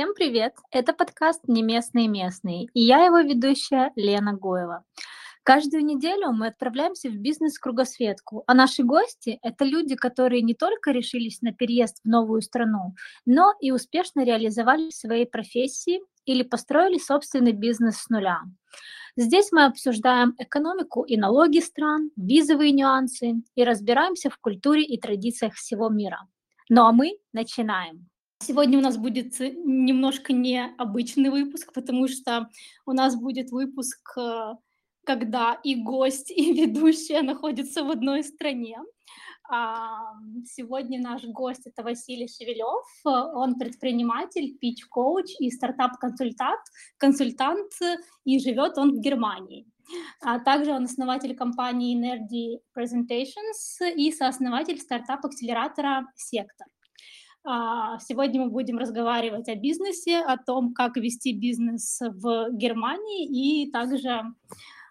Всем привет! Это подкаст «Не местные местные» и я его ведущая Лена Гоева. Каждую неделю мы отправляемся в бизнес-кругосветку, а наши гости — это люди, которые не только решились на переезд в новую страну, но и успешно реализовали свои профессии или построили собственный бизнес с нуля. Здесь мы обсуждаем экономику и налоги стран, визовые нюансы и разбираемся в культуре и традициях всего мира. Ну а мы начинаем. Сегодня у нас будет немножко необычный выпуск, потому что у нас будет выпуск, э, когда и гость, и ведущая находятся в одной стране. А, сегодня наш гость это Василий Шевелев. Он предприниматель, пич-коуч и стартап-консультант, консультант, и живет он в Германии. А также он основатель компании Nerdy Presentations и сооснователь стартап-акселератора «Сектор». А, сегодня мы будем разговаривать о бизнесе, о том, как вести бизнес в Германии, и также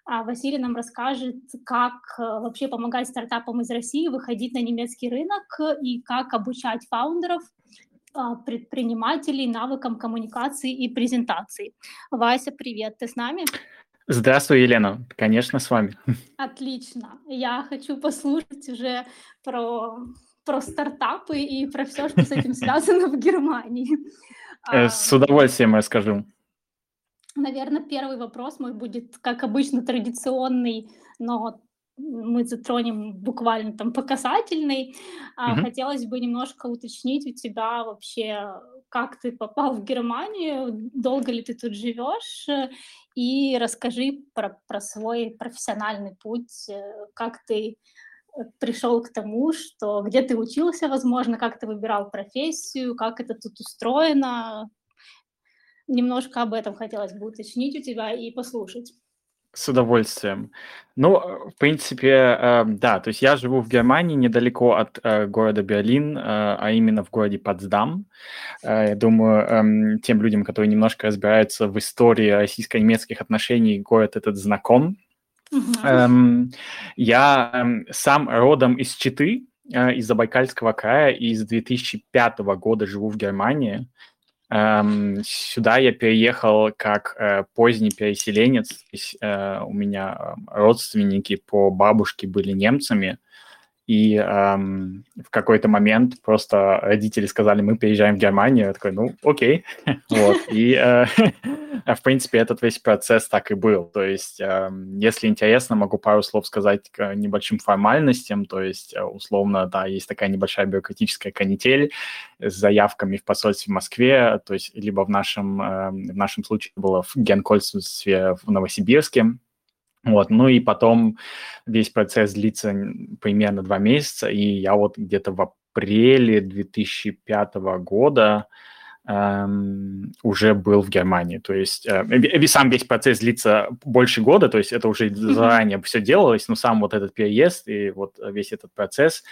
а, Василий нам расскажет, как э, вообще помогать стартапам из России выходить на немецкий рынок и как обучать фаундеров, а, предпринимателей навыкам коммуникации и презентации. Вася, привет, ты с нами? Здравствуй, Елена. Конечно, с вами. Отлично. Я хочу послушать уже про про стартапы и про все, что с этим связано в Германии. Э, с удовольствием расскажу. Наверное, первый вопрос мой будет, как обычно, традиционный, но мы затронем буквально там по касательной. Mm-hmm. Хотелось бы немножко уточнить у тебя вообще, как ты попал в Германию, долго ли ты тут живешь, и расскажи про, про свой профессиональный путь, э, как ты пришел к тому, что где ты учился, возможно, как ты выбирал профессию, как это тут устроено. Немножко об этом хотелось бы уточнить у тебя и послушать. С удовольствием. Ну, в принципе, э, да, то есть я живу в Германии, недалеко от э, города Берлин, э, а именно в городе Потсдам. Я думаю, э, тем людям, которые немножко разбираются в истории российско-немецких отношений, город этот знаком. Эм, я эм, сам родом из Читы, э, из Забайкальского края, и с 2005 года живу в Германии. Эм, сюда я переехал как э, поздний переселенец. Здесь, э, у меня э, родственники по бабушке были немцами, и эм, в какой-то момент просто родители сказали, мы переезжаем в Германию. Я такой, ну, окей. И, э, в принципе, этот весь процесс так и был. То есть, если интересно, могу пару слов сказать к небольшим формальностям. То есть, э, условно, да, есть такая небольшая бюрократическая канитель с заявками в посольстве в Москве. То есть, либо в нашем, э, в нашем случае было в генконсульстве в Новосибирске, вот, ну и потом весь процесс длится примерно два месяца, и я вот где-то в апреле 2005 года эм, уже был в Германии. То есть э, сам весь процесс длится больше года, то есть это уже заранее mm-hmm. все делалось, но сам вот этот переезд и вот весь этот процесс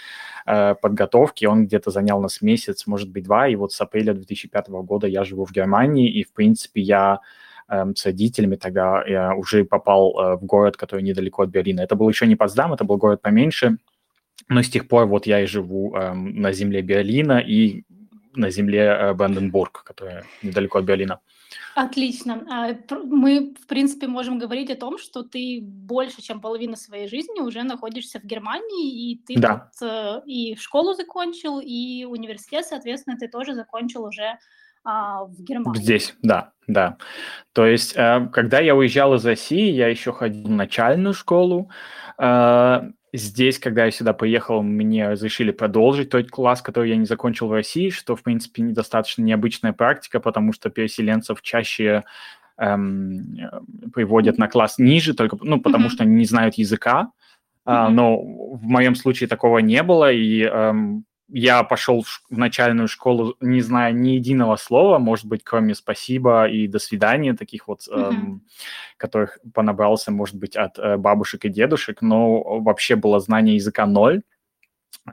э, подготовки, он где-то занял нас месяц, может быть, два, и вот с апреля 2005 года я живу в Германии, и, в принципе, я с родителями, тогда я уже попал э, в город, который недалеко от Берлина. Это был еще не Потсдам, это был город поменьше, но с тех пор вот я и живу эм, на земле Берлина и на земле э, Бранденбург, которая недалеко от Берлина. Отлично. А, мы, в принципе, можем говорить о том, что ты больше, чем половину своей жизни уже находишься в Германии, и ты да. тут э, и школу закончил, и университет, соответственно, ты тоже закончил уже а, в Германии. Здесь, да, да. То есть, э, когда я уезжал из России, я еще ходил в начальную школу. Э, здесь, когда я сюда поехал, мне разрешили продолжить тот класс, который я не закончил в России, что, в принципе, недостаточно необычная практика, потому что переселенцев чаще эм, приводят на класс ниже, только, ну, потому mm-hmm. что они не знают языка. Mm-hmm. но в моем случае такого не было, и эм, я пошел в, начальную школу, не зная ни единого слова, может быть, кроме спасибо и до свидания, таких вот, mm-hmm. эм, которых понабрался, может быть, от э, бабушек и дедушек, но вообще было знание языка ноль.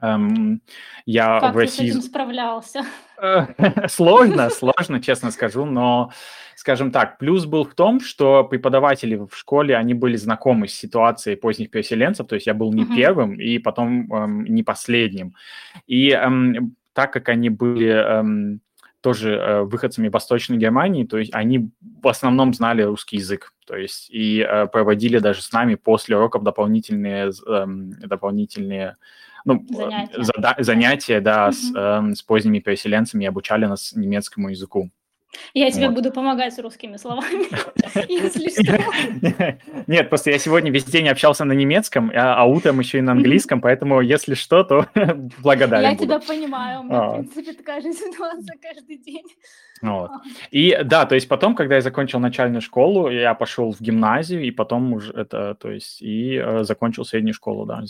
Эм, я как в России... ты с этим справлялся? Сложно, сложно, честно скажу, но, скажем так, плюс был в том, что преподаватели в школе, они были знакомы с ситуацией поздних переселенцев, то есть я был не первым и потом эм, не последним. И эм, так как они были... Эм, тоже э, выходцами Восточной Германии, то есть они в основном знали русский язык, то есть и э, проводили даже с нами после уроков дополнительные, э, дополнительные ну, занятия, зада- занятия да, mm-hmm. с, э, с поздними переселенцами обучали нас немецкому языку. Я тебе вот. буду помогать с русскими словами, если что. Нет, просто я сегодня весь день общался на немецком, а, а утром еще и на английском, поэтому если что, то благодарен Я тебя понимаю, у меня, в принципе, такая же ситуация каждый день. Вот. И да, то есть потом, когда я закончил начальную школу, я пошел в гимназию, и потом уже это, то есть, и э, закончил среднюю школу, да.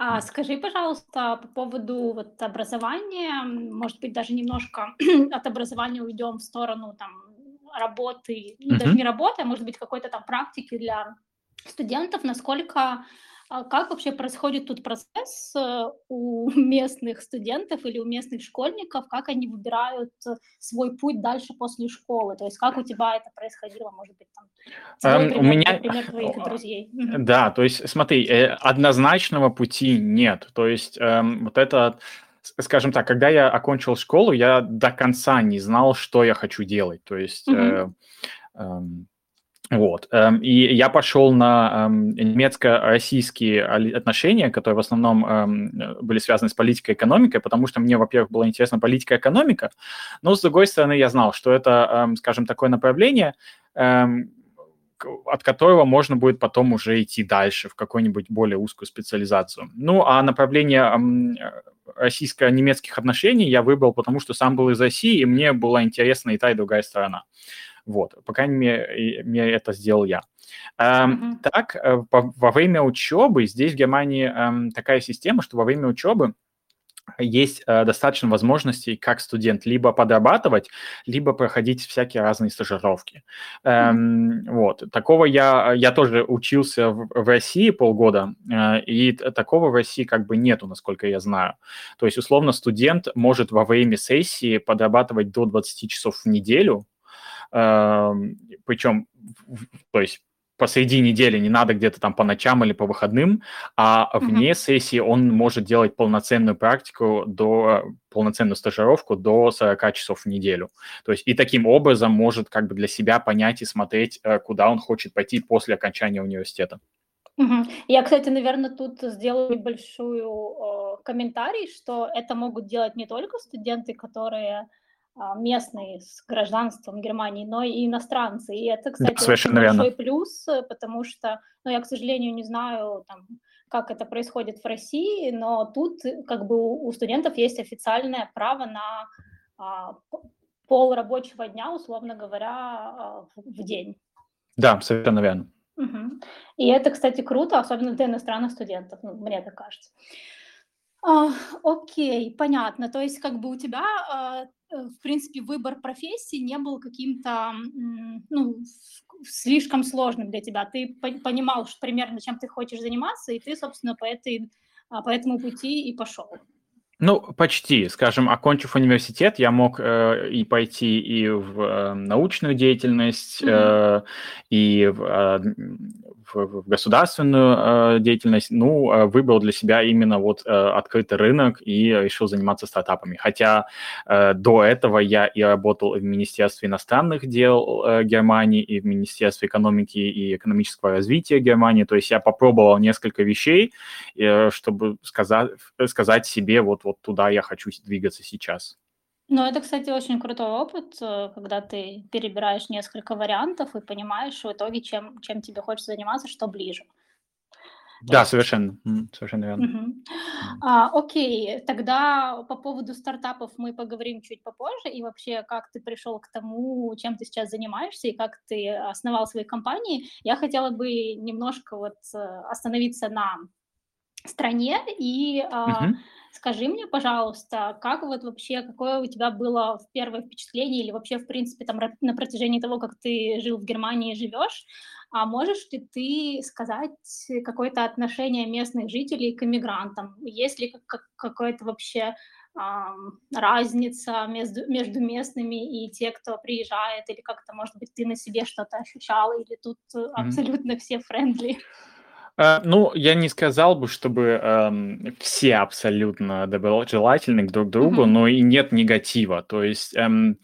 А скажи, пожалуйста, по поводу вот образования, может быть, даже немножко от образования уйдем в сторону там работы, ну, даже не работы, а может быть какой-то там практики для студентов, насколько а как вообще происходит тут процесс э, у местных студентов или у местных школьников, как они выбирают э, свой путь дальше после школы? То есть как у тебя это происходило, может быть, там, твой пример, у меня... например, твоих друзей? Да, то есть смотри, э, однозначного пути нет. То есть эм, вот это скажем так, когда я окончил школу, я до конца не знал, что я хочу делать. То есть mm-hmm. э, э, вот. Эм, и я пошел на эм, немецко-российские отношения, которые в основном эм, были связаны с политикой и экономикой, потому что мне, во-первых, была интересна политика и экономика, но, с другой стороны, я знал, что это, скажем, такое направление, от которого можно будет потом уже идти дальше в какую-нибудь более узкую специализацию. Ну, а направление российско-немецких отношений я выбрал, потому что сам был из России, и мне была интересна и та, и другая сторона. Вот, по крайней мере, мере это сделал я. Mm-hmm. Так, э, во время учебы, здесь в Германии эм, такая система, что во время учебы есть э, достаточно возможностей как студент либо подрабатывать, либо проходить всякие разные стажировки. Эм, вот. Такого я, я тоже учился в, в России полгода, э, и такого в России как бы нету, насколько я знаю. То есть, условно, студент может во время сессии подрабатывать до 20 часов в неделю, причем, то есть посреди недели не надо где-то там по ночам или по выходным, а вне mm-hmm. сессии он может делать полноценную практику до полноценную стажировку до 40 часов в неделю. То есть и таким образом может как бы для себя понять и смотреть, э, куда он хочет пойти после окончания университета. Я, кстати, наверное, тут сделаю небольшую э, комментарий, что это могут делать не только студенты, которые местные с гражданством Германии, но и иностранцы. И это, кстати, да, очень большой плюс, потому что, ну, я, к сожалению, не знаю, там, как это происходит в России, но тут как бы у студентов есть официальное право на а, пол рабочего дня, условно говоря, а, в день. Да, совершенно верно. Угу. И это, кстати, круто, особенно для иностранных студентов, ну, мне так кажется. А, окей, понятно. То есть как бы у тебя а, Э, в принципе, выбор профессии не был каким-то, ну, слишком сложным для тебя. Ты понимал что примерно, чем ты хочешь заниматься, и ты, собственно, по, этой, а, по этому пути и пошел. Ну, почти. Скажем, окончив университет, я мог э, и пойти и в э, научную деятельность, mm-hmm. э, и в, э, в, государственную э, деятельность. Ну, э, выбрал для себя именно вот э, открытый рынок и решил заниматься стартапами. Хотя до этого я и работал в Министерстве иностранных дел Германии, и в Министерстве экономики и экономического развития Германии. То есть я попробовал несколько вещей, чтобы сказать, сказать себе вот вот туда я хочу двигаться сейчас. Ну, это, кстати, очень крутой опыт, э, когда ты перебираешь несколько вариантов и понимаешь в итоге, чем, чем тебе хочется заниматься, что ближе. Да, совершенно, совершенно верно. Угу. А, окей, тогда по поводу стартапов мы поговорим чуть попозже, и вообще, как ты пришел к тому, чем ты сейчас занимаешься, и как ты основал свои компании. Я хотела бы немножко вот э, остановиться на стране и угу. Скажи мне, пожалуйста, как вот вообще, какое у тебя было первое впечатление или вообще, в принципе, там на протяжении того, как ты жил в Германии и живешь, а можешь ли ты сказать какое-то отношение местных жителей к иммигрантам? Есть ли какое-то вообще разница между, между местными и те, кто приезжает, или как-то, может быть, ты на себе что-то ощущала, или тут mm-hmm. абсолютно все френдли? Э, ну, я не сказал бы, чтобы эм, все абсолютно доброжелательны друг к другу, mm-hmm. но и нет негатива. То есть эм,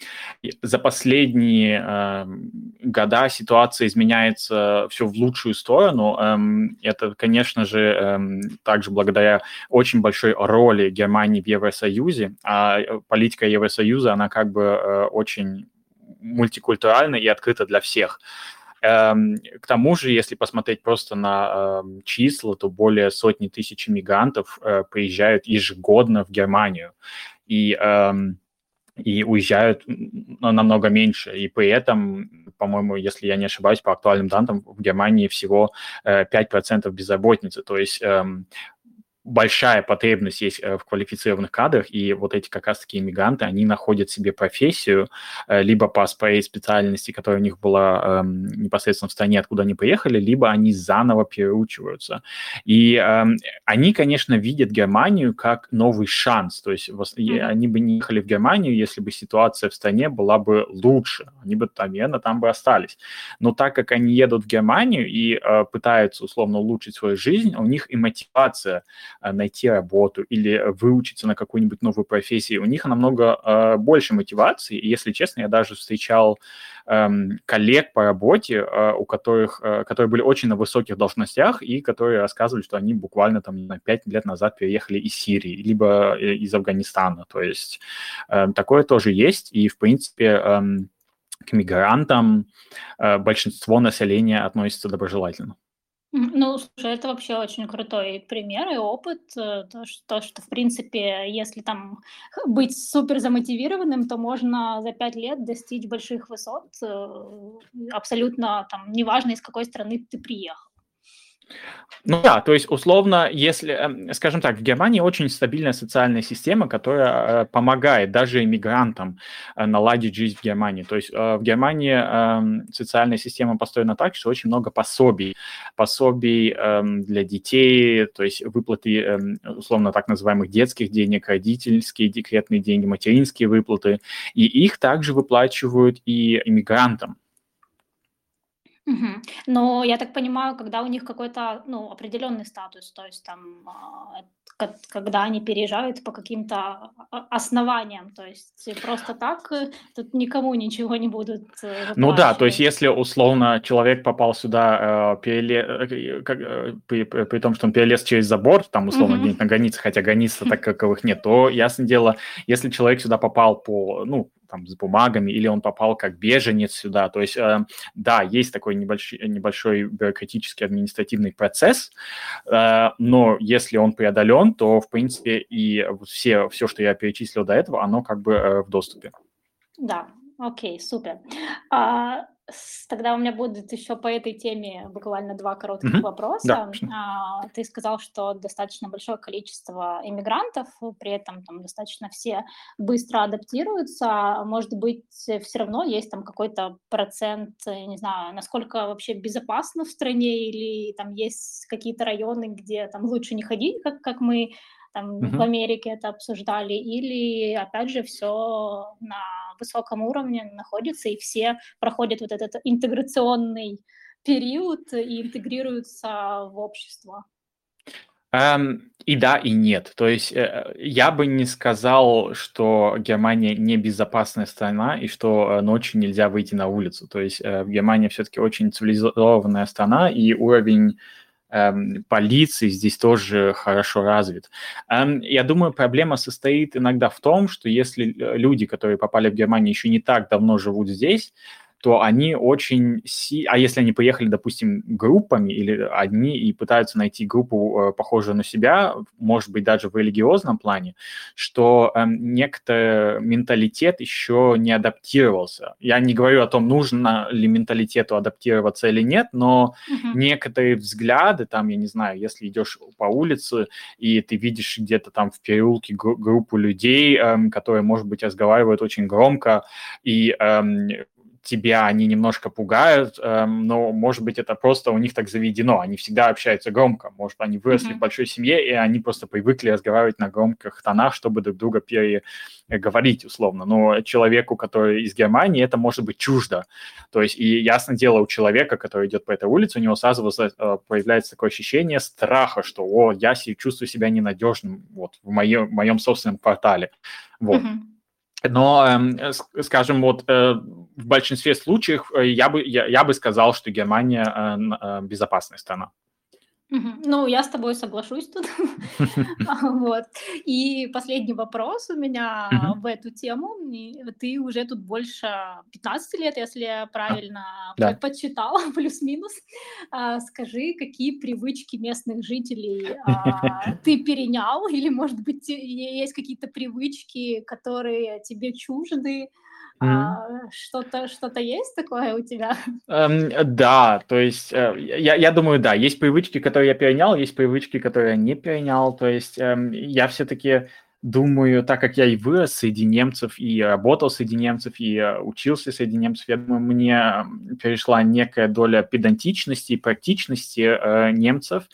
за последние эм, года ситуация изменяется все в лучшую сторону. Эм, это, конечно же, эм, также благодаря очень большой роли Германии в Евросоюзе. А э, политика Евросоюза, она как бы э, очень мультикультуральна и открыта для всех. Эм, к тому же, если посмотреть просто на эм, числа, то более сотни тысяч мигрантов э, приезжают ежегодно в Германию. И эм, и уезжают намного меньше. И при этом, по-моему, если я не ошибаюсь, по актуальным данным, в Германии всего 5% безработицы. То есть большая потребность есть э, в квалифицированных кадрах, и вот эти как раз-таки иммигранты, они находят себе профессию э, либо по своей специальности, которая у них была эм, непосредственно в стране, откуда они приехали, либо они заново переучиваются. И эм, они, конечно, видят Германию как новый шанс, то есть mm-hmm. они бы не ехали в Германию, если бы ситуация в стране была бы лучше, они бы, наверное, там бы остались. Но так как они едут в Германию и э, пытаются условно улучшить свою жизнь, у них и мотивация найти работу или выучиться на какую-нибудь новую профессию, у них намного э, больше мотивации. И, если честно, я даже встречал э, коллег по работе, э, у которых, э, которые были очень на высоких должностях и которые рассказывали, что они буквально там на 5 лет назад переехали из Сирии, либо э, из Афганистана. То есть э, такое тоже есть. И, в принципе, э, к мигрантам э, большинство населения относится доброжелательно. Ну, слушай, это вообще очень крутой пример и опыт. э, То, что, что, в принципе, если там быть супер замотивированным, то можно за пять лет достичь больших высот, э, абсолютно там неважно, из какой страны ты приехал. Ну да, то есть условно, если, эм, скажем так, в Германии очень стабильная социальная система, которая э, помогает даже иммигрантам э, наладить жизнь в Германии. То есть э, в Германии эм, социальная система построена так, что очень много пособий, пособий эм, для детей, то есть выплаты условно так называемых детских денег, родительские декретные деньги, материнские выплаты, и их также выплачивают и иммигрантам. Мгм. Но я так понимаю, когда у них какой-то, ну, определенный статус, то есть там, а, когда они переезжают по каким-то основаниям, то есть просто так э, тут никому ничего не будут э, Ну да, то есть если условно человек попал сюда, э, переле- как, при, при том, что он перелез через забор, там условно где-нибудь на границе, хотя границ так каковых нет, то ясное дело, если человек сюда попал по, ну, там, с бумагами, или он попал как беженец сюда. То есть, э, да, есть такой небольшой, небольшой бюрократический административный процесс, э, но если он преодолен, то, в принципе, и все, все, что я перечислил до этого, оно как бы э, в доступе. Да, окей, супер. А, Тогда у меня будет еще по этой теме буквально два коротких mm-hmm. вопроса. Да. А, ты сказал, что достаточно большое количество иммигрантов, при этом там достаточно все быстро адаптируются. Может быть, все равно есть там какой-то процент, не знаю, насколько вообще безопасно в стране, или там есть какие-то районы, где там лучше не ходить, как, как мы там mm-hmm. в Америке это обсуждали, или опять же все на высоком уровне находится, и все проходят вот этот интеграционный период и интегрируются в общество. Um, и да, и нет. То есть э, я бы не сказал, что Германия не безопасная страна и что э, ночью нельзя выйти на улицу. То есть э, Германия все-таки очень цивилизованная страна, и уровень Эм, полиции здесь тоже хорошо развит. Эм, я думаю, проблема состоит иногда в том, что если э, люди, которые попали в Германию, еще не так давно живут здесь, то они очень... Си... А если они поехали, допустим, группами или одни и пытаются найти группу, э, похожую на себя, может быть, даже в религиозном плане, что э, некто менталитет еще не адаптировался. Я не говорю о том, нужно ли менталитету адаптироваться или нет, но uh-huh. некоторые взгляды, там, я не знаю, если идешь по улице, и ты видишь где-то там в переулке гру- группу людей, э, которые, может быть, разговаривают очень громко, и э, тебя они немножко пугают, э, но, может быть, это просто у них так заведено. Они всегда общаются громко. Может, они выросли mm-hmm. в большой семье, и они просто привыкли разговаривать на громких тонах, чтобы друг друга переговорить, условно. Но человеку, который из Германии, это может быть чуждо. То есть, и ясно дело, у человека, который идет по этой улице, у него сразу э, появляется такое ощущение страха, что, о, я чувствую себя ненадежным вот, в моем, в моем собственном квартале. Вот. Mm-hmm. Но, эм, скажем, вот э, в большинстве случаев э, я бы, я, я бы сказал, что Германия э, безопасная страна. Ну, я с тобой соглашусь тут. Вот. И последний вопрос у меня в эту тему. Ты уже тут больше 15 лет, если я правильно подсчитала, плюс-минус. А, скажи, какие привычки местных жителей а, ты перенял? Или, может быть, есть какие-то привычки, которые тебе чужды? А, что-то, что-то есть такое у тебя? Эм, да, то есть э, я, я думаю, да, есть привычки, которые я перенял, есть привычки, которые я не перенял. То есть эм, я все-таки думаю, так как я и вырос среди немцев, и работал среди немцев, и э, учился среди немцев, я думаю, мне перешла некая доля педантичности и практичности э, немцев,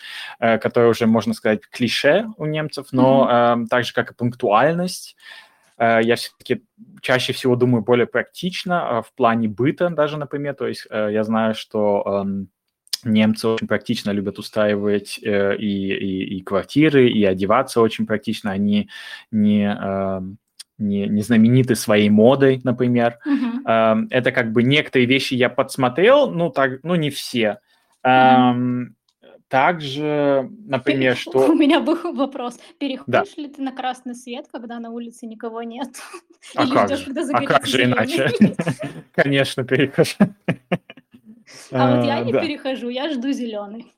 э, которая уже, можно сказать, клише у немцев, но mm-hmm. э, так же, как и пунктуальность. Э, я все-таки чаще всего думаю более практично э, в плане быта даже, например. То есть э, я знаю, что эм, немцы очень практично любят устраивать и, и, и квартиры, и одеваться очень практично. Они не эм, не, не знамениты своей модой, например. Uh-huh. Это как бы некоторые вещи я подсмотрел, ну так, ну не все. Uh-huh. Также, например, что... У меня был вопрос. Переходишь да. ли ты на красный свет, когда на улице никого нет? А Или как ждешь, же? когда а как же иначе? Конечно, перехожу. А вот я не перехожу, я жду зеленый.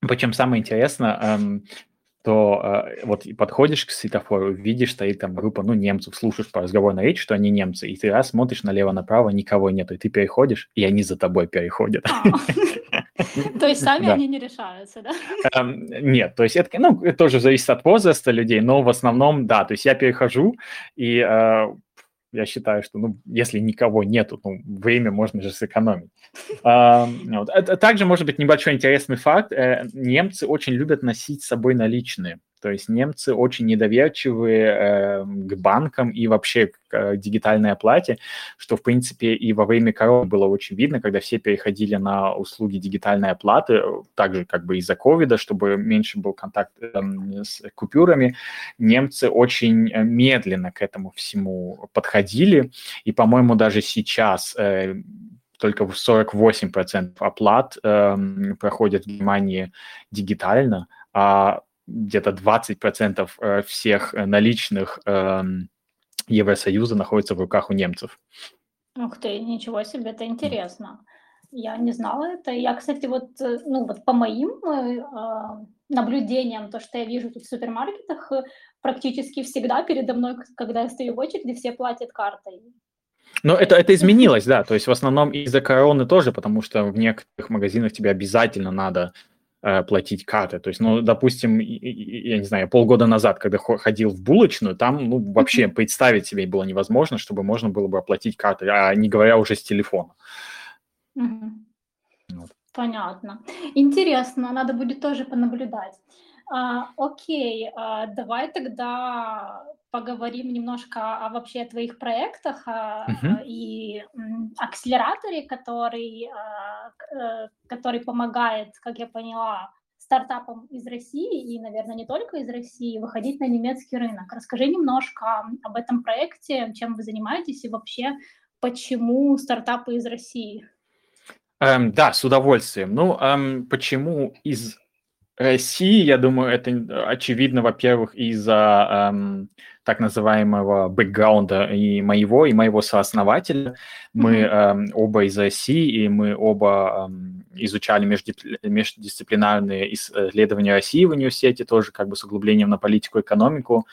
Причем самое интересное, то э, вот подходишь к светофору, видишь, стоит там группа, ну, немцев, слушаешь по разговорной речи, что они немцы, и ты раз смотришь налево-направо, никого нету, и ты переходишь, и они за тобой переходят. То есть сами они не решаются, да? Эм, нет, то есть это, ну, тоже зависит от возраста людей, но в основном, да, то есть я перехожу, и э, я считаю, что, ну, если никого нету, ну, время можно же сэкономить. А, вот. Это также может быть небольшой интересный факт. Э, немцы очень любят носить с собой наличные. То есть немцы очень недоверчивые э, к банкам и вообще к э, дигитальной оплате, что, в принципе, и во время короны было очень видно, когда все переходили на услуги дигитальной оплаты, также как бы из-за ковида, чтобы меньше был контакт э, с купюрами, немцы очень э, медленно к этому всему подходили, и, по-моему, даже сейчас э, только 48% оплат э, проходят в Германии дигитально, а где-то 20% э, всех э, наличных эм, Евросоюза находится в руках у немцев. Ух ты, ничего себе, это интересно. Я не знала это. Я, кстати, вот, э, ну, вот по моим э, наблюдениям, то, что я вижу тут в супермаркетах, практически всегда передо мной, когда я стою в очереди, все платят картой. Но это, это изменилось, да. То есть в основном из-за короны тоже, потому что в некоторых магазинах тебе обязательно надо платить карты. То есть, ну, допустим, я не знаю, полгода назад, когда ходил в булочную, там, ну, вообще представить себе было невозможно, чтобы можно было бы оплатить карты, а не говоря уже с телефона. Вот. Понятно. Интересно, надо будет тоже понаблюдать. А, окей, а, давай тогда поговорим немножко о вообще твоих проектах uh-huh. и акселераторе, который, а, э, который помогает, как я поняла, стартапам из России и, наверное, не только из России, выходить на немецкий рынок. Расскажи немножко об этом проекте, чем вы занимаетесь и вообще почему стартапы из России. Эм, да, с удовольствием. Ну, эм, почему из России, я думаю, это очевидно, во-первых, из-за эм, так называемого бэкграунда и моего, и моего сооснователя. Мы эм, оба из России, и мы оба эм, изучали междисциплинарные исследования России в университете, тоже как бы с углублением на политику и экономику.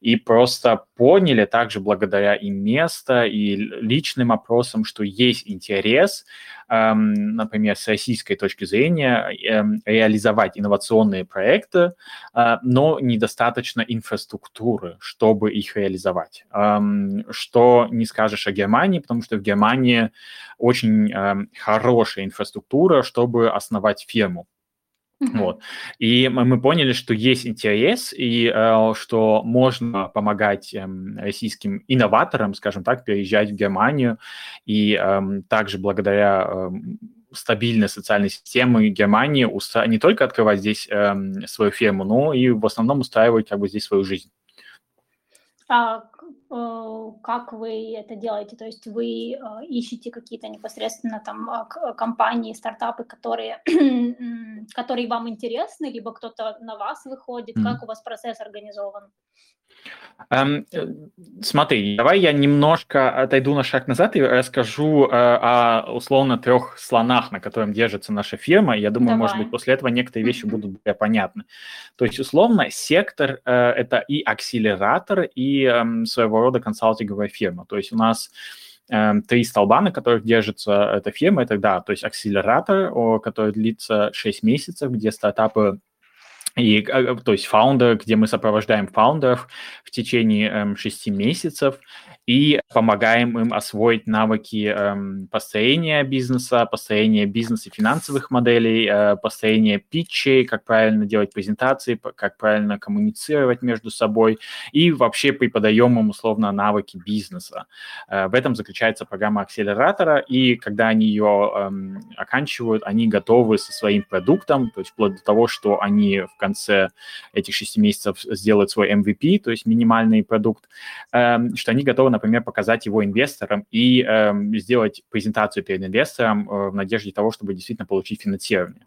И просто поняли также благодаря и место, и личным опросам, что есть интерес, эм, например, с российской точки зрения, эм, реализовать инновационные проекты, э, но недостаточно инфраструктуры, чтобы их реализовать. Эм, что не скажешь о Германии, потому что в Германии очень хорошая инфраструктура, чтобы основать фирму. Uh-huh. Вот. И мы поняли, что есть интерес, и э, что можно помогать э, российским инноваторам, скажем так, переезжать в Германию. И э, также благодаря э, стабильной социальной системы Германии устра... не только открывать здесь э, свою фирму, но и в основном устраивать как бы здесь свою жизнь. А как вы это делаете? То есть вы э, ищете какие-то непосредственно там э, компании, стартапы, которые, которые вам интересны, либо кто-то на вас выходит? Mm. Как у вас процесс организован? Эм, смотри, давай я немножко отойду на шаг назад и расскажу э, о условно трех слонах, на котором держится наша фирма. Я думаю, давай. может быть, после этого некоторые вещи будут более понятны. То есть, условно, сектор э, это и акселератор, и э, своего рода консалтинговая фирма. То есть у нас эм, три столба, на которых держится эта фирма, это да, то есть акселератор, который длится 6 месяцев, где стартапы и, э, то есть фаундер, где мы сопровождаем фаундеров в течение эм, шести месяцев, и помогаем им освоить навыки эм, построения бизнеса, построения бизнеса финансовых моделей, э, построения питчей, как правильно делать презентации, как правильно коммуницировать между собой, и вообще преподаем им условно навыки бизнеса. Э, в этом заключается программа акселератора, и когда они ее эм, оканчивают, они готовы со своим продуктом, то есть вплоть до того, что они в конце этих шести месяцев сделают свой MVP, то есть минимальный продукт, эм, что они готовы например, показать его инвесторам и э, сделать презентацию перед инвестором э, в надежде того, чтобы действительно получить финансирование.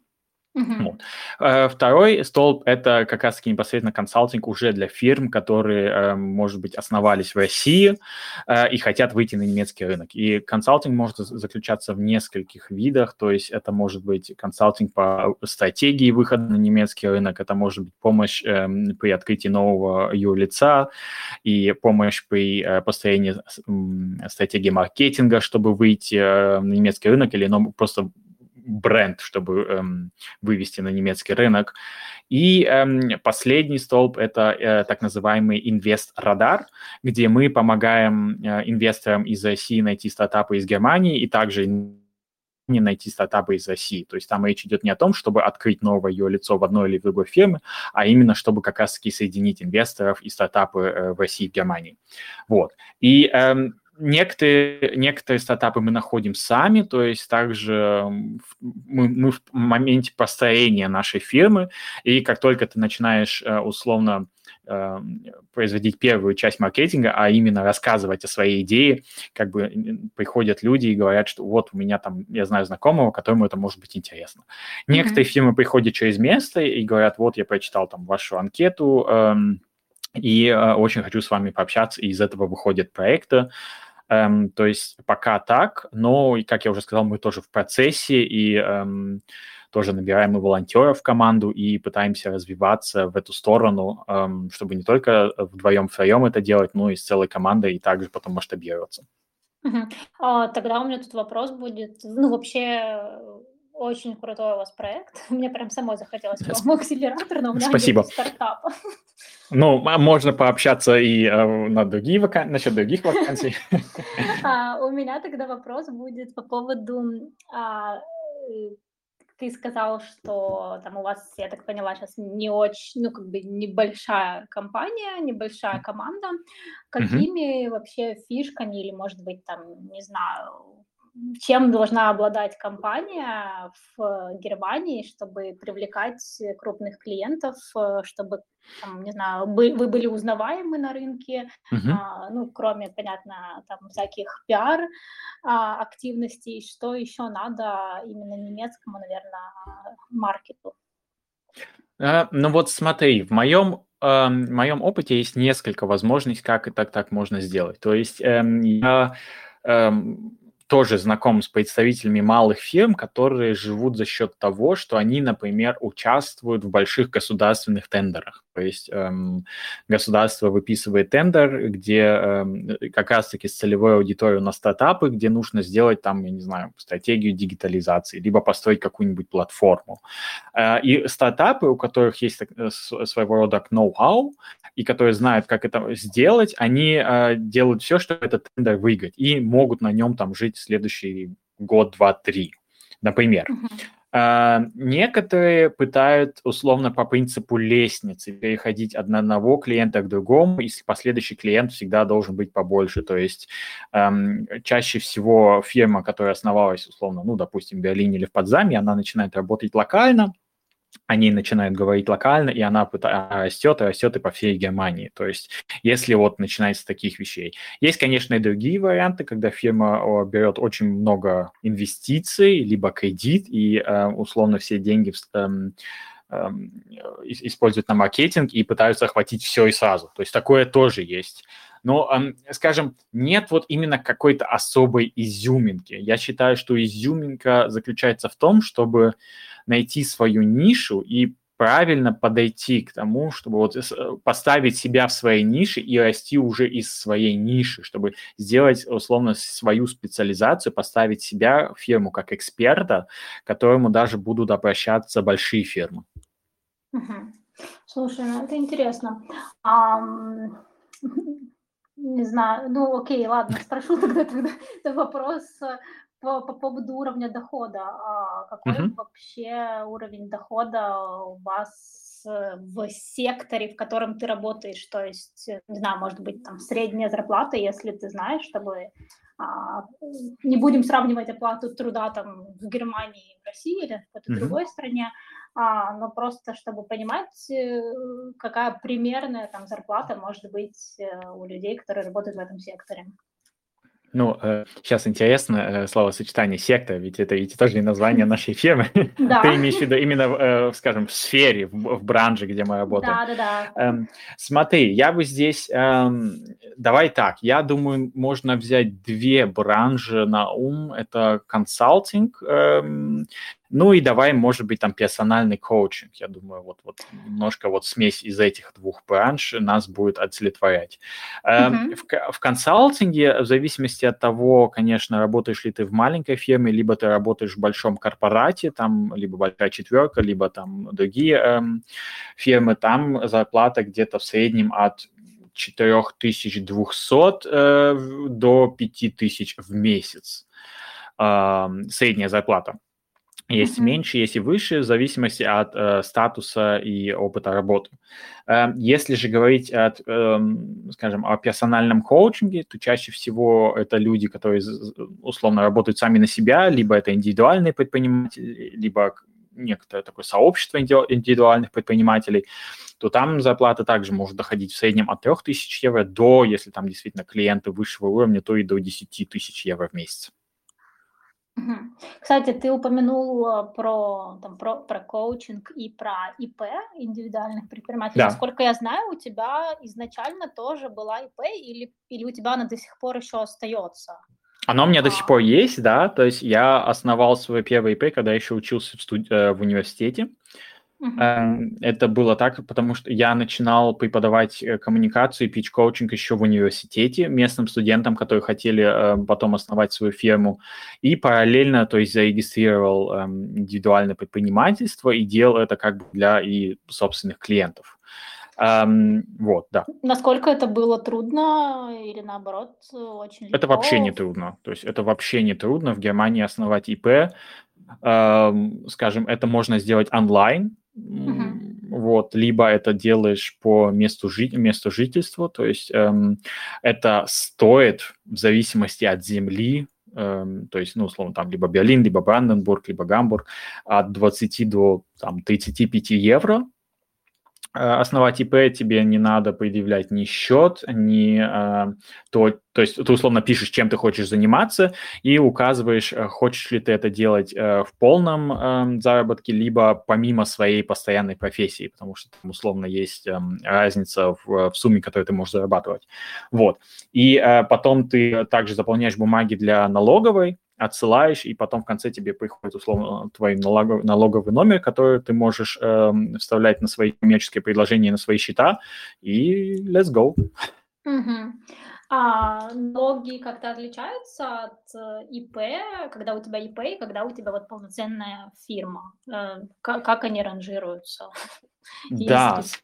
Uh-huh. Вот. Э, второй столб – это как раз-таки непосредственно консалтинг уже для фирм, которые, э, может быть, основались в России э, и хотят выйти на немецкий рынок. И консалтинг может заключаться в нескольких видах, то есть это может быть консалтинг по стратегии выхода на немецкий рынок, это может быть помощь эм, при открытии нового юрлица и помощь при построении стратегии маркетинга, чтобы выйти на немецкий рынок или ну, просто бренд, чтобы эм, вывести на немецкий рынок. И эм, последний столб – это э, так называемый инвест-радар, где мы помогаем э, инвесторам из России найти стартапы из Германии и также не найти стартапы из России. То есть там речь идет не о том, чтобы открыть новое ее лицо в одной или в другой фирме, а именно чтобы как раз-таки соединить инвесторов и стартапы э, в России и в Германии. Вот. И эм, некоторые, некоторые стартапы мы находим сами, то есть также мы, мы в моменте построения нашей фирмы, и как только ты начинаешь э, условно э, производить первую часть маркетинга, а именно рассказывать о своей идее, как бы приходят люди и говорят, что вот у меня там, я знаю знакомого, которому это может быть интересно. Mm-hmm. Некоторые фирмы приходят через место и говорят, вот я прочитал там вашу анкету, эм, и э, очень хочу с вами пообщаться, и из этого выходят проекты. Эм, то есть пока так, но, как я уже сказал, мы тоже в процессе и эм, тоже набираем и волонтеров в команду и пытаемся развиваться в эту сторону, эм, чтобы не только вдвоем-втроем это делать, но и с целой командой и также потом масштабироваться. А, тогда у меня тут вопрос будет, ну вообще очень крутой у вас проект. Мне прям самой захотелось вам акселератор, но у меня Спасибо. нет стартапа. Ну, а можно пообщаться и э, на другие вака... насчет других вакансий. А, у меня тогда вопрос будет по поводу... А, э, ты сказал, что там у вас, я так поняла, сейчас не очень, ну, как бы небольшая компания, небольшая команда. Какими mm-hmm. вообще фишками или, может быть, там, не знаю, чем должна обладать компания в Германии, чтобы привлекать крупных клиентов, э, чтобы, там, не знаю, вы были узнаваемы на рынке, uh-huh. а, ну, кроме, понятно, там всяких пиар а, активностей, что еще надо именно немецкому, наверное, маркету? Uh, ну вот смотри, в моем э, в моем опыте есть несколько возможностей, как и так так можно сделать. То есть э, я э, тоже знаком с представителями малых фирм, которые живут за счет того, что они, например, участвуют в больших государственных тендерах То есть эм, государство выписывает тендер, где эм, как раз-таки с целевой аудиторией на стартапы, где нужно сделать там, я не знаю, стратегию дигитализации, либо построить какую-нибудь платформу. Э, и стартапы, у которых есть э, своего рода ноу-хау, и которые знают, как это сделать, они э, делают все, чтобы этот тендер выиграть, и могут на нем там жить следующий год, два, три, например. Uh-huh. Uh, некоторые пытают условно по принципу лестницы переходить от одного клиента к другому, и последующий клиент всегда должен быть побольше. То есть um, чаще всего фирма, которая основалась условно, ну, допустим, в Берлине или в Подзаме, она начинает работать локально, они начинают говорить локально, и она растет и растет и по всей Германии. То есть, если вот начинать с таких вещей. Есть, конечно, и другие варианты, когда фирма берет очень много инвестиций, либо кредит, и э, условно все деньги эм, эм, используют на маркетинг и пытаются охватить все и сразу. То есть такое тоже есть. Но, скажем, нет вот именно какой-то особой изюминки. Я считаю, что изюминка заключается в том, чтобы найти свою нишу и правильно подойти к тому, чтобы вот э, поставить себя в своей нише и расти уже из своей ниши, чтобы сделать условно свою специализацию, поставить себя, фирму как эксперта, к которому даже будут обращаться большие фирмы. Слушай, ну это интересно. А, не знаю, ну окей, ладно, спрошу тогда, тогда это вопрос э, по, по поводу уровня дохода. А какой uh-huh. вообще уровень дохода у вас э, в секторе, в котором ты работаешь? То есть, э, не знаю, может быть, там средняя зарплата, если ты знаешь, чтобы а, не будем сравнивать оплату труда там в Германии, в России или в какой-то uh-huh. другой стране, а, но просто чтобы понимать, э, какая примерная там зарплата может быть у людей, которые работают в этом секторе. Ну, э, сейчас интересно э, словосочетание секта, ведь это ведь тоже название нашей фирмы. Да. Ты имеешь в виду именно, э, скажем, в сфере, в, в бранже, где мы работаем. Да, да, да. Эм, смотри, я бы здесь, эм, давай так, я думаю, можно взять две бранжи на ум. Это консалтинг, эм, ну и давай, может быть, там персональный коучинг. Я думаю, вот, вот немножко вот смесь из этих двух бранж нас будет удовлетворять. Mm-hmm. В, в консалтинге, в зависимости от того, конечно, работаешь ли ты в маленькой фирме, либо ты работаешь в большом корпорате, там либо большая четверка, либо там другие эм, фирмы, там зарплата где-то в среднем от 4200 э, до 5000 в месяц. Э, средняя зарплата. Есть mm-hmm. меньше, есть и выше, в зависимости от э, статуса и опыта работы. Э, если же говорить, от, э, скажем, о персональном коучинге, то чаще всего это люди, которые условно работают сами на себя, либо это индивидуальные предприниматели, либо некоторое такое сообщество индивидуальных предпринимателей, то там зарплата также может доходить в среднем от 3000 евро до, если там действительно клиенты высшего уровня, то и до 10 тысяч евро в месяц. Кстати, ты упомянул про, там, про, про коучинг и про ИП индивидуальных предпринимателей. Да. Насколько я знаю, у тебя изначально тоже была ИП или, или у тебя она до сих пор еще остается? Оно у меня а. до сих пор есть, да. То есть я основал свой первый ИП, когда еще учился в, студ... Э, в университете. Uh-huh. Это было так, потому что я начинал преподавать э, коммуникацию и пич-коучинг еще в университете местным студентам, которые хотели э, потом основать свою фирму. И параллельно, то есть зарегистрировал эм, индивидуальное предпринимательство и делал это как бы для и собственных клиентов. Um, вот, да. Насколько это было трудно или наоборот очень легко? Это вообще не трудно. То есть это вообще не трудно в Германии основать ИП. Скажем, это можно сделать онлайн, вот, либо это делаешь по месту, жи- месту жительства, то есть эм, это стоит в зависимости от земли, эм, то есть, ну, условно, там либо Берлин, либо Бранденбург, либо Гамбург, от 20 до там, 35 евро основать ИП, тебе не надо предъявлять ни счет, ни э, то, то есть ты условно пишешь, чем ты хочешь заниматься, и указываешь, э, хочешь ли ты это делать э, в полном э, заработке, либо помимо своей постоянной профессии, потому что там условно есть э, разница в, в сумме, которую ты можешь зарабатывать. Вот. И э, потом ты также заполняешь бумаги для налоговой, отсылаешь, и потом в конце тебе приходит, условно, твой налоговый, налоговый номер, который ты можешь э, вставлять на свои коммерческие предложения, на свои счета, и let's go. Угу. А налоги как-то отличаются от э, ИП, когда у тебя ИП и когда у тебя вот полноценная фирма? Э, как, как они ранжируются? Да, Есть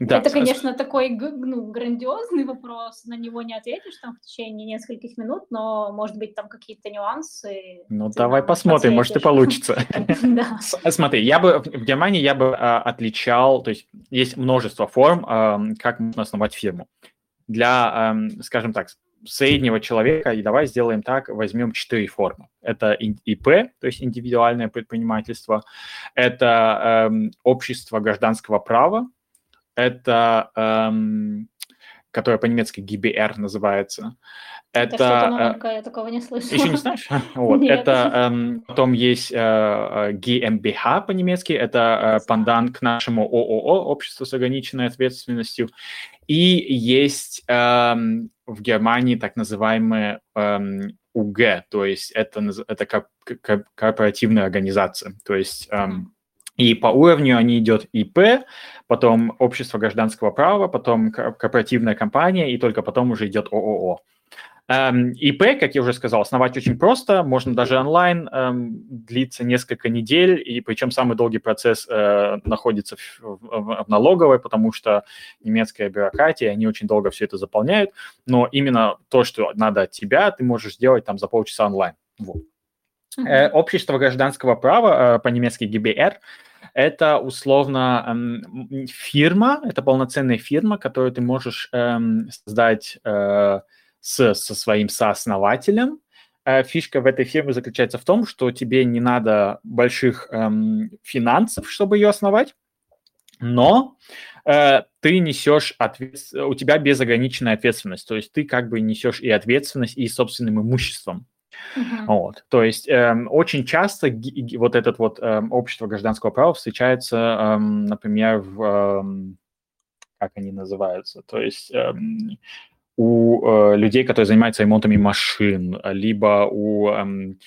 да. Это, конечно, такой ну, грандиозный вопрос, на него не ответишь там в течение нескольких минут, но, может быть, там какие-то нюансы. Ну, давай посмотрим, ответишь. может, и получится. Смотри, я бы в Германии я бы а, отличал, то есть есть множество форм, как можно основать фирму для, скажем так, среднего человека, и давай сделаем так, возьмем четыре формы. Это ИП, то есть индивидуальное предпринимательство, это общество гражданского права, это, эм, которое по-немецки ГБР называется. Это, это что-то новенькое, я такого не слышала. Еще не знаешь? Вот, это эм, потом есть э, GmbH по-немецки, это э, пандан к нашему ООО, Общество с ограниченной ответственностью. И есть эм, в Германии так называемые эм, УГ, то есть это, это корпоративная организация. То есть эм, и по уровню они идет ИП, потом общество гражданского права, потом корпоративная компания, и только потом уже идет ООО. Эм, ИП, как я уже сказал, основать очень просто, можно даже онлайн, эм, длится несколько недель, и причем самый долгий процесс э, находится в, в, в налоговой, потому что немецкая бюрократия, они очень долго все это заполняют, но именно то, что надо от тебя, ты можешь сделать там за полчаса онлайн. Вот. Mm-hmm. Общество гражданского права, э, по-немецки ГБР, это условно эм, фирма, это полноценная фирма, которую ты можешь эм, создать э, с, со своим сооснователем. Фишка в этой фирме заключается в том, что тебе не надо больших эм, финансов, чтобы ее основать, но э, ты несешь ответственность, у тебя безограниченная ответственность, то есть ты как бы несешь и ответственность, и собственным имуществом. Uh-huh. Вот. То есть эм, очень часто г- вот этот вот эм, общество гражданского права встречается, эм, например, в эм, как они называются, то есть эм, у э, людей, которые занимаются ремонтами машин, либо у эм,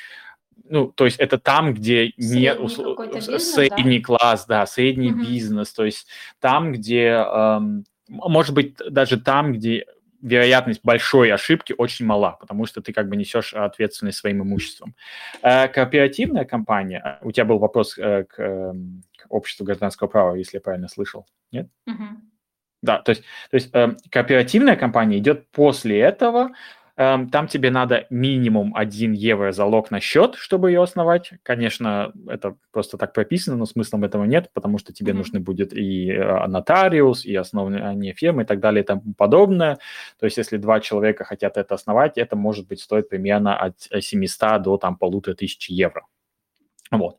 ну, то есть это там, где не бизнес, средний да? класс, да, средний uh-huh. бизнес, то есть там, где, эм, может быть, даже там, где вероятность большой ошибки очень мала, потому что ты как бы несешь ответственность своим имуществом. Э, кооперативная компания, у тебя был вопрос э, к, э, к обществу гражданского права, если я правильно слышал, нет? Uh-huh. Да, то есть, то есть э, кооперативная компания идет после этого, Эм, там тебе надо минимум 1 евро залог на счет, чтобы ее основать. Конечно, это просто так прописано, но смыслом этого нет, потому что тебе mm-hmm. нужны будет и э, нотариус, и основание фирмы и так далее и тому подобное. То есть если два человека хотят это основать, это может быть стоит примерно от 700 до там полутора тысяч евро. Вот.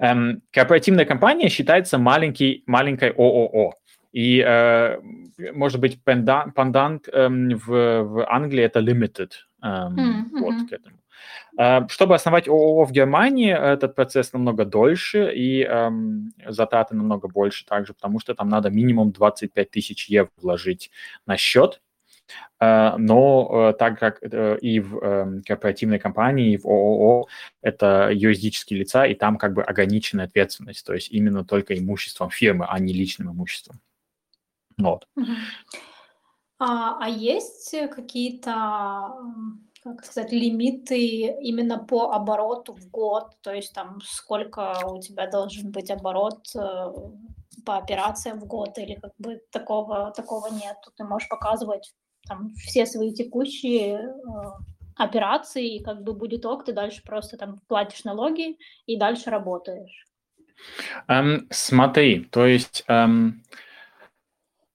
Эм, корпоративная компания считается маленький, маленькой ООО. И, э, может быть, пандант э, в, в Англии это limited. Э, mm-hmm. Вот к этому. Э, чтобы основать ООО в Германии, этот процесс намного дольше и э, затраты намного больше также, потому что там надо минимум 25 тысяч евро вложить на счет. Uh, но так как и в эм, корпоративной компании, и в ООО это юридические лица, и там как бы ограниченная ответственность, то есть именно только имуществом фирмы, а не личным имуществом. Вот. А, а есть какие-то, как сказать, лимиты именно по обороту в год? То есть там сколько у тебя должен быть оборот э, по операциям в год или как бы такого, такого нет? Ты можешь показывать там все свои текущие э, операции, и как бы будет ок, ты дальше просто там платишь налоги и дальше работаешь. Um, смотри, то есть um,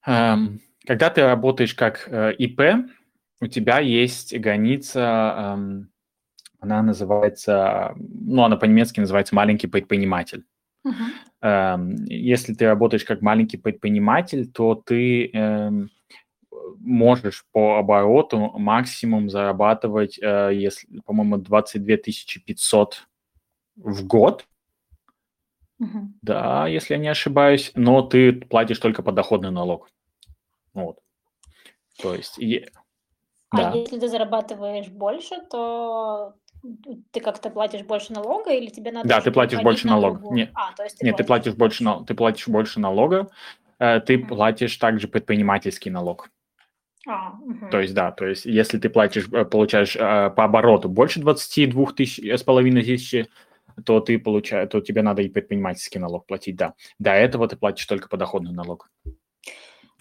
когда ты работаешь как э, ИП, у тебя есть граница, эм, она называется, ну, она по-немецки называется маленький предприниматель. Uh-huh. Если ты работаешь как маленький предприниматель, то ты можешь по обороту максимум зарабатывать, э, если, по-моему, 22 500 в год. Uh-huh. Да, если я не ошибаюсь, но ты платишь только подоходный налог. Вот. То есть... И... А да. если ты зарабатываешь больше, то ты как-то платишь больше налога или тебе надо... Да, ты платишь больше налога. Нет, а, то есть ты Нет, платишь ты платишь больше, нал... ты платишь больше налога, э, ты mm. платишь также предпринимательский налог. А, угу. То есть, да, то есть, если ты платишь, э, получаешь э, по обороту больше 22 тысяч с половиной тысячи, то ты получаешь, то тебе надо и предпринимательский налог платить, да. До этого ты платишь только подоходный налог.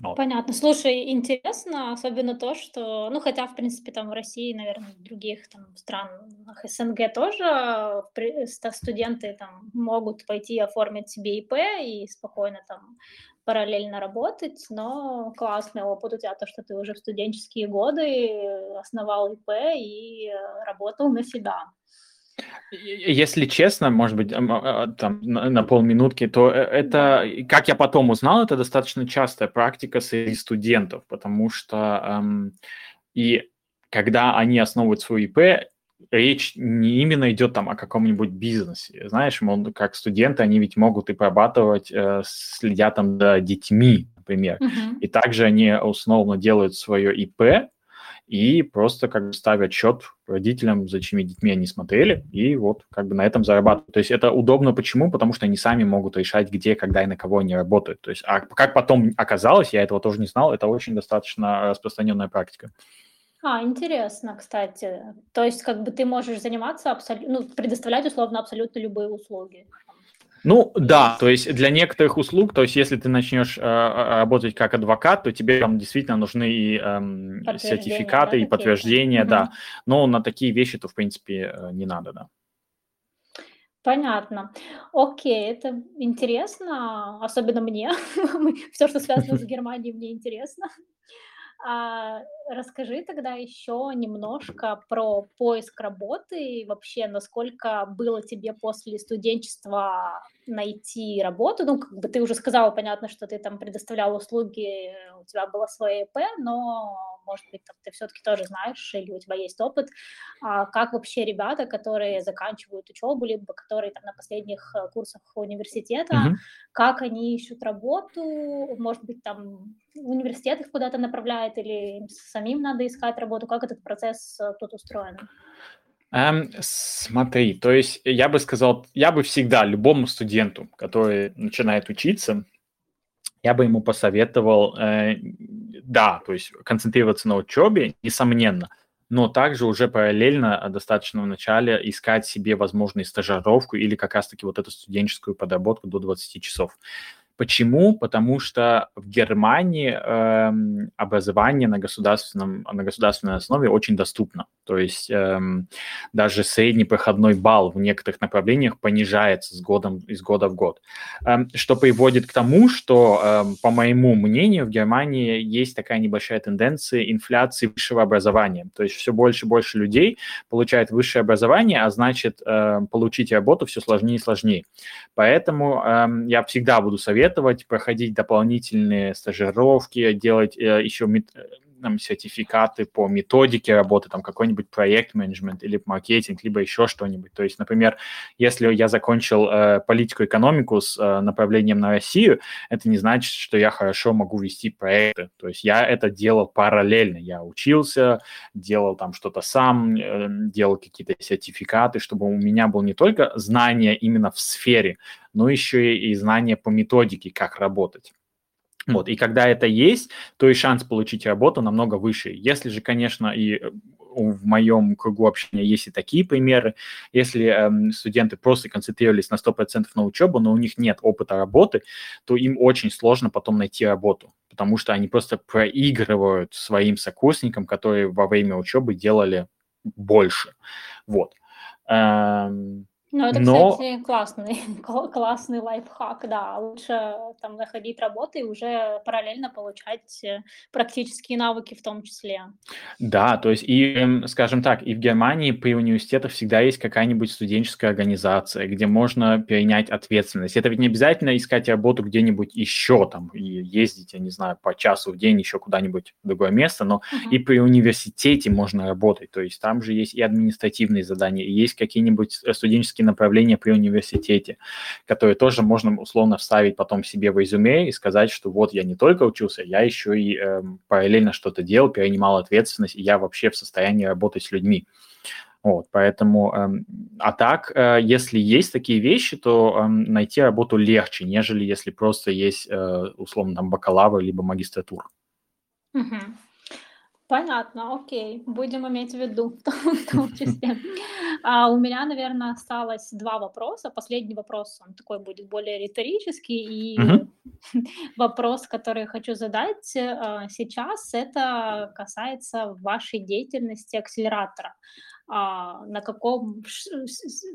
Вот. Понятно. Слушай, интересно, особенно то, что, ну, хотя, в принципе, там в России, наверное, в других там странах СНГ тоже студенты там могут пойти оформить себе ИП и спокойно там параллельно работать, но классный опыт у тебя, то, что ты уже в студенческие годы основал ИП и работал на себя. Если честно, может быть, а, там на полминутки, то э, это, как я потом узнал, это достаточно частая практика среди студентов, потому что эм, и когда они основывают свой ИП, речь не именно идет там о каком-нибудь бизнесе. Знаешь, мол, как студенты, они ведь могут и прорабатывать, э, следя там за детьми, например. Uh-huh. И также они условно делают свое ИП, и просто как бы ставят счет родителям, за чьими детьми они смотрели, и вот как бы на этом зарабатывают. То есть это удобно почему? Потому что они сами могут решать, где, когда и на кого они работают. То есть, а как потом оказалось, я этого тоже не знал, это очень достаточно распространенная практика. А, интересно, кстати. То есть как бы ты можешь заниматься абсолютно, ну, предоставлять условно абсолютно любые услуги. Ну да, то есть для некоторых услуг, то есть если ты начнешь э, э работать как адвокат, то тебе там действительно нужны и э, сертификаты, да, и подтверждения, угу. да. Но на такие вещи то в принципе э, не надо, да. Понятно. Окей, это интересно, особенно мне. Все, что связано с Германией, мне интересно. А, расскажи тогда еще немножко про поиск работы и вообще, насколько было тебе после студенчества найти работу. Ну, как бы ты уже сказала, понятно, что ты там предоставлял услуги, у тебя было свое ИП, но может быть, там, ты все-таки тоже знаешь или у тебя есть опыт, а, как вообще ребята, которые заканчивают учебу, либо которые там на последних э, курсах университета, mm-hmm. как они ищут работу, может быть, там университет их куда-то направляет или им самим надо искать работу, как этот процесс э, тут устроен? Um, смотри, то есть я бы сказал, я бы всегда любому студенту, который начинает учиться, я бы ему посоветовал, э, да, то есть концентрироваться на учебе, несомненно, но также уже параллельно э, достаточно в начале искать себе возможную стажировку или как раз-таки вот эту студенческую подработку до 20 часов. Почему? Потому что в Германии э, образование на, государственном, на государственной основе очень доступно. То есть э, даже средний проходной балл в некоторых направлениях понижается с годом, из года в год. Э, что приводит к тому, что, э, по моему мнению, в Германии есть такая небольшая тенденция инфляции высшего образования. То есть все больше и больше людей получают высшее образование, а значит, э, получить работу все сложнее и сложнее. Поэтому э, я всегда буду советовать советовать проходить дополнительные стажировки, делать э, еще там, сертификаты по методике работы, там какой-нибудь проект-менеджмент или маркетинг, либо еще что-нибудь. То есть, например, если я закончил э, политику экономику с э, направлением на Россию, это не значит, что я хорошо могу вести проекты. То есть я это делал параллельно. Я учился, делал там что-то сам, э, делал какие-то сертификаты, чтобы у меня было не только знание именно в сфере, но еще и знание по методике, как работать. Вот, и когда это есть, то и шанс получить работу намного выше. Если же, конечно, и э, в моем кругу общения есть и такие примеры, если эм, студенты просто концентрировались на 100% на учебу, но у них нет опыта работы, то им очень сложно потом найти работу, потому что они просто проигрывают своим сокурсникам, которые во время учебы делали больше. Вот. Эм, ну, это, Но... кстати, классный, классный лайфхак, да. Лучше там находить работу и уже параллельно получать э, практические навыки в том числе. Да, то есть и, эм, скажем так, и в Германии при университетах всегда есть какая-нибудь студенческая организация, где можно перенять ответственность. Это ведь не обязательно искать работу где-нибудь еще там и ездить, я не знаю, по часу в день еще куда-нибудь в другое место, но uh-huh. и при университете можно работать. То есть там же есть и административные задания, и есть какие-нибудь э, студенческие направления при университете, которые тоже можно условно вставить потом себе в резюме и сказать, что вот я не только учился, я еще и э, параллельно что-то делал, перенимал ответственность, и я вообще в состоянии работать с людьми. Вот, поэтому, эм, а так, э, если есть такие вещи, то эм, найти работу легче, нежели если просто есть, э, условно, там, бакалавр либо магистратура. Угу. Понятно, окей, будем иметь в виду в том, в том числе. А у меня, наверное, осталось два вопроса. Последний вопрос, он такой будет более риторический. И Мгм. вопрос, который я хочу задать э, сейчас, это касается вашей деятельности акселератора. А, на каком,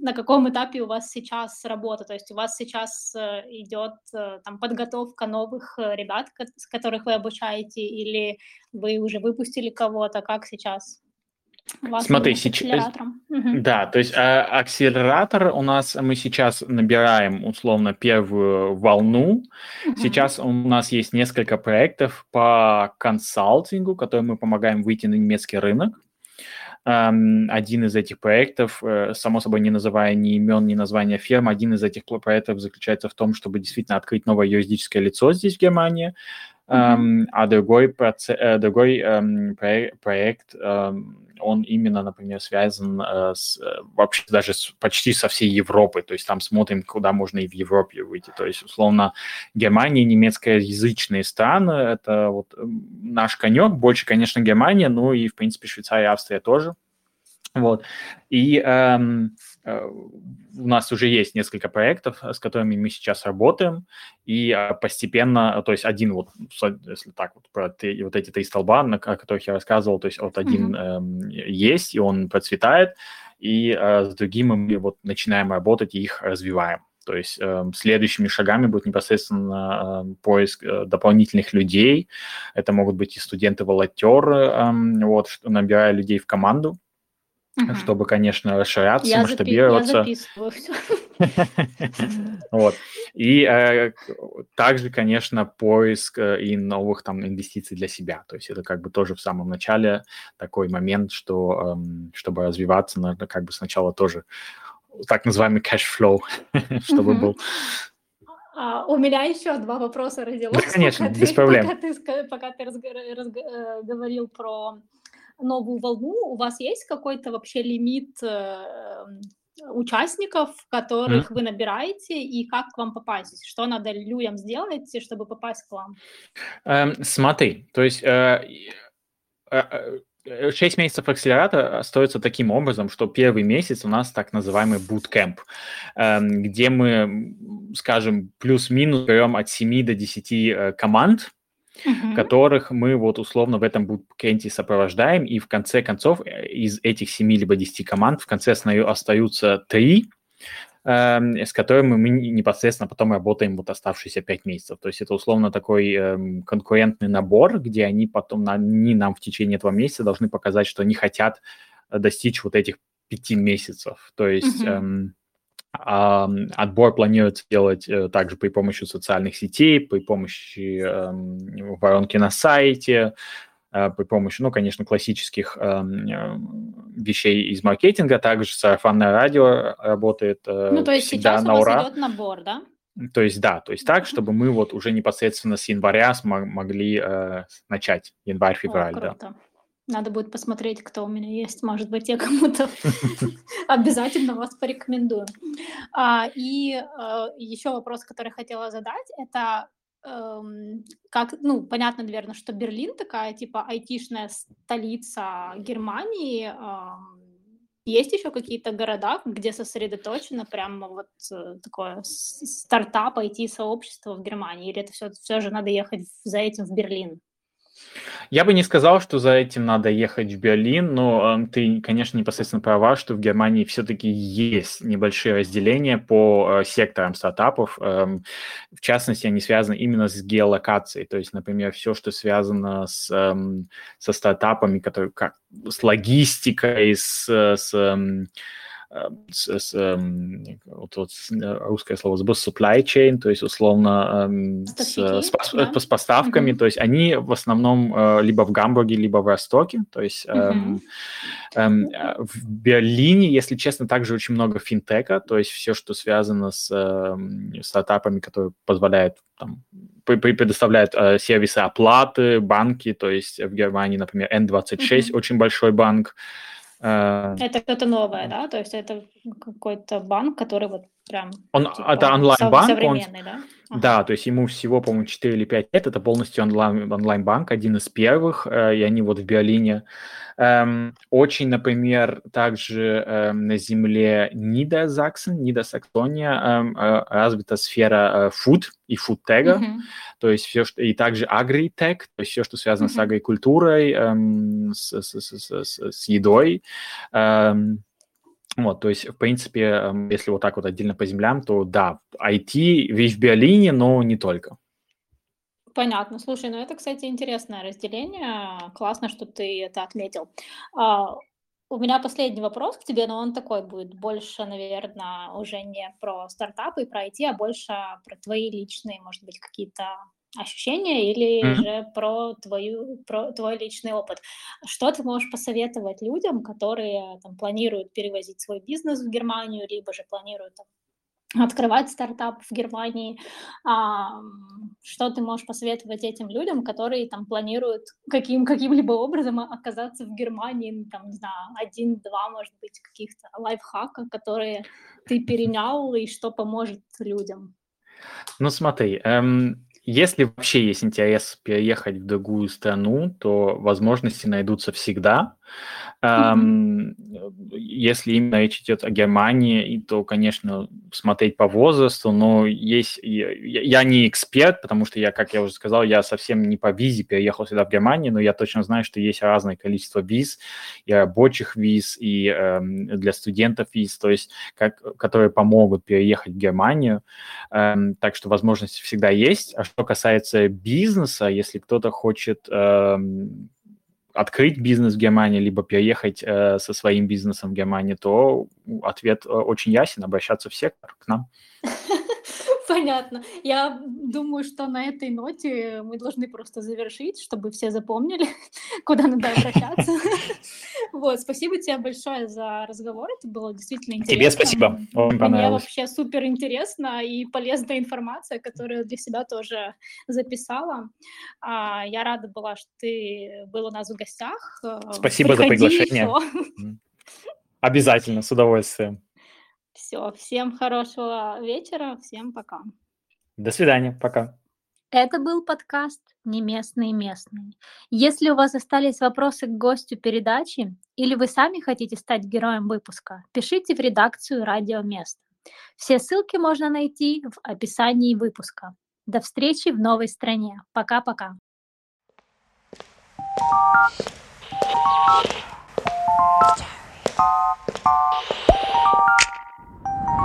на каком этапе у вас сейчас работа? То есть у вас сейчас э, идет э, там подготовка новых э, ребят, с которых вы обучаете, или вы уже выпустили кого-то? Как сейчас вас Смотри, сейчас? Мгм. да, то есть а, акселератор у нас, мы сейчас набираем условно первую волну. Мгм. Сейчас у нас есть несколько проектов по консалтингу, которые мы помогаем выйти на немецкий рынок. Один из этих проектов, э, само собой не называя ни имен, ни названия фирм, один из этих проектов заключается в том, чтобы действительно открыть новое юридическое лицо здесь, в Германии. Эм, А другой, проце- э, другой эм, проект, эм, он именно, например, связан э, с, э, вообще даже с- почти со всей Европой. То есть там смотрим, куда можно и в Европе выйти. То есть, условно, Германия, немецкоязычные страны, это вот наш конек. Больше, конечно, Германия, ну и, в принципе, Швейцария, Австрия тоже. Вот. И эм, э, у нас уже есть несколько проектов, э, с которыми мы сейчас работаем, и э, постепенно, э, то есть один вот, если так вот про три- вот эти три столба, на, о которых я рассказывал, то есть вот один эм, есть, и он процветает, и э, с другим мы вот начинаем работать и их развиваем. То есть эм, следующими шагами будет непосредственно эм, поиск э, дополнительных людей. Это могут быть и студенты-волонтеры, эм, вот, набирая людей в команду, Мгм. чтобы, конечно, расширяться, Я, масштабироваться. Вот. И э, также, конечно, поиск э, и новых там инвестиций для себя. То есть это как бы тоже в самом начале такой момент, что эм, чтобы развиваться, надо как бы сначала тоже так называемый cash flow, чтобы Мгм. был. А, у меня еще два вопроса родилось. Да, конечно, пока без ты, проблем. Пока ты, пока ты разго- разго- э, говорил про новую волну, у вас есть какой-то вообще лимит э, участников, которых вы набираете, и как к вам попасть? Что надо людям сделать, чтобы попасть к вам? Эм, смотри, то есть э, э, э, 6 месяцев акселератора остается таким образом, что первый месяц у нас так называемый bootcamp, эм, где мы, скажем, плюс-минус берем от 7 до 10 э, команд, Мгм. которых мы вот условно в этом буткенте сопровождаем, и в конце концов э, из этих 7 либо 10 команд в конце остаю- остаются 3, эм, с которыми мы не- непосредственно потом работаем вот оставшиеся 5 месяцев. То есть это условно такой эм, конкурентный набор, где они потом, на- они нам в течение этого месяца должны показать, что они хотят э, достичь вот этих 5 месяцев. То есть... Мгм. эм, Отбор планируется делать э, также при помощи социальных сетей, при помощи эм, воронки на сайте, э, при помощи, ну, конечно, классических эм, э, вещей из маркетинга. Также сарафанное радио работает Ну, то есть сейчас у на вас ура. идет набор, да? То есть, да, то есть так, чтобы мы вот уже непосредственно с января смо- могли э, начать, январь-февраль, да. Надо будет посмотреть, кто у меня есть. Может быть, я кому-то обязательно вас порекомендую. А, и э, еще вопрос, который хотела задать, это эм, как, ну, понятно, наверное, что Берлин такая, типа, айтишная столица Германии. ам, Есть еще какие-то города, где сосредоточено прямо вот э, такое стартап, IT-сообщество в Германии? Или это все, все же надо ехать за этим в Берлин? Я бы не сказал, что за этим надо ехать в Берлин, но э, ты, конечно, непосредственно права, что в Германии все-таки есть небольшие разделения по э, секторам стартапов. Эм, в частности, они связаны именно с геолокацией. То есть, например, все, что связано с, эм, со стартапами, которые как с логистикой, с, с, э, с- с, эм, вот, вот с- э, русское слово забыл, supply chain, то есть условно эм, с, с пос- да? с поставками, Мгм. то есть они в основном э, либо в Гамбурге, либо в Ростоке, то есть эм, э, в Берлине, если честно, также очень много финтека, то есть все, что связано с эм, стартапами, которые позволяют там, пре- пре- предоставляют э, сервисы оплаты, банки, то есть в Германии, например, N26 Мгм. очень большой банк, Э, это что-то новое, да? То есть это какой-то банк, который вот прям... Он, типа, это онлайн-банк. Современный, он, да? Ага. Да, то есть ему всего, по-моему, 4 или 5 лет. Это полностью онлайн, онлайн-банк, один из первых, э, и они вот в Биолине. Эм, очень, например, также эм, на земле Нидерсаксен, Нидерсаксония эм, э, развита сфера food и фудтега, mm-hmm. то есть все, что... И также агритек, то есть все, что связано mm-hmm. с агрикультурой, с, с, с, с, с едой. Вот, то есть, в принципе, эм, если вот так вот отдельно по землям, то да, IT вещь в биолине, но не только. Понятно. Слушай, ну это, кстати, интересное разделение. Классно, что ты это отметил. А, у меня последний вопрос к тебе, но он такой будет больше, наверное, уже не про стартапы и про IT, а больше про твои личные, может быть, какие-то ощущения или mm-hmm. же про твою про твой личный опыт. Что ты можешь посоветовать людям, которые там планируют перевозить свой бизнес в Германию, либо же планируют там, открывать стартап в Германии. А, что ты можешь посоветовать этим людям, которые там планируют каким, каким-либо образом оказаться в Германии, там, не знаю, один-два, может быть, каких-то лайфхака, которые ты перенял и что поможет людям? Ну смотри, эм, если вообще есть интерес переехать в другую страну, то возможности найдутся всегда. Mm-hmm. Если именно речь идет о Германии, то, конечно, смотреть по возрасту, но есть... Я не эксперт, потому что я, как я уже сказал, я совсем не по визе переехал сюда, в Германию, но я точно знаю, что есть разное количество виз, и рабочих виз, и э, для студентов виз, то есть, как, которые помогут переехать в Германию. Э, так что возможности всегда есть. А что касается бизнеса, если кто-то хочет... Э, открыть бизнес в Германии, либо переехать э, со своим бизнесом в Германию, то ответ э, очень ясен, обращаться в сектор к нам. Понятно. Я думаю, что на этой ноте мы должны просто завершить, чтобы все запомнили, куда надо обращаться. Вот, спасибо тебе большое за разговор, это было действительно интересно. Тебе спасибо, Мне вообще супер интересно и полезная информация, которую для себя тоже записала. А, я рада была, что ты был у нас в гостях. Спасибо за приглашение. Обязательно, с удовольствием. Все, всем хорошего вечера, всем пока. До свидания, пока. Это был подкаст «Не местные местные». Если у вас остались вопросы к гостю передачи или вы сами хотите стать героем выпуска, пишите в редакцию «Радио Место». Все ссылки можно найти в описании выпуска. До встречи в новой стране. Пока-пока. Thank you.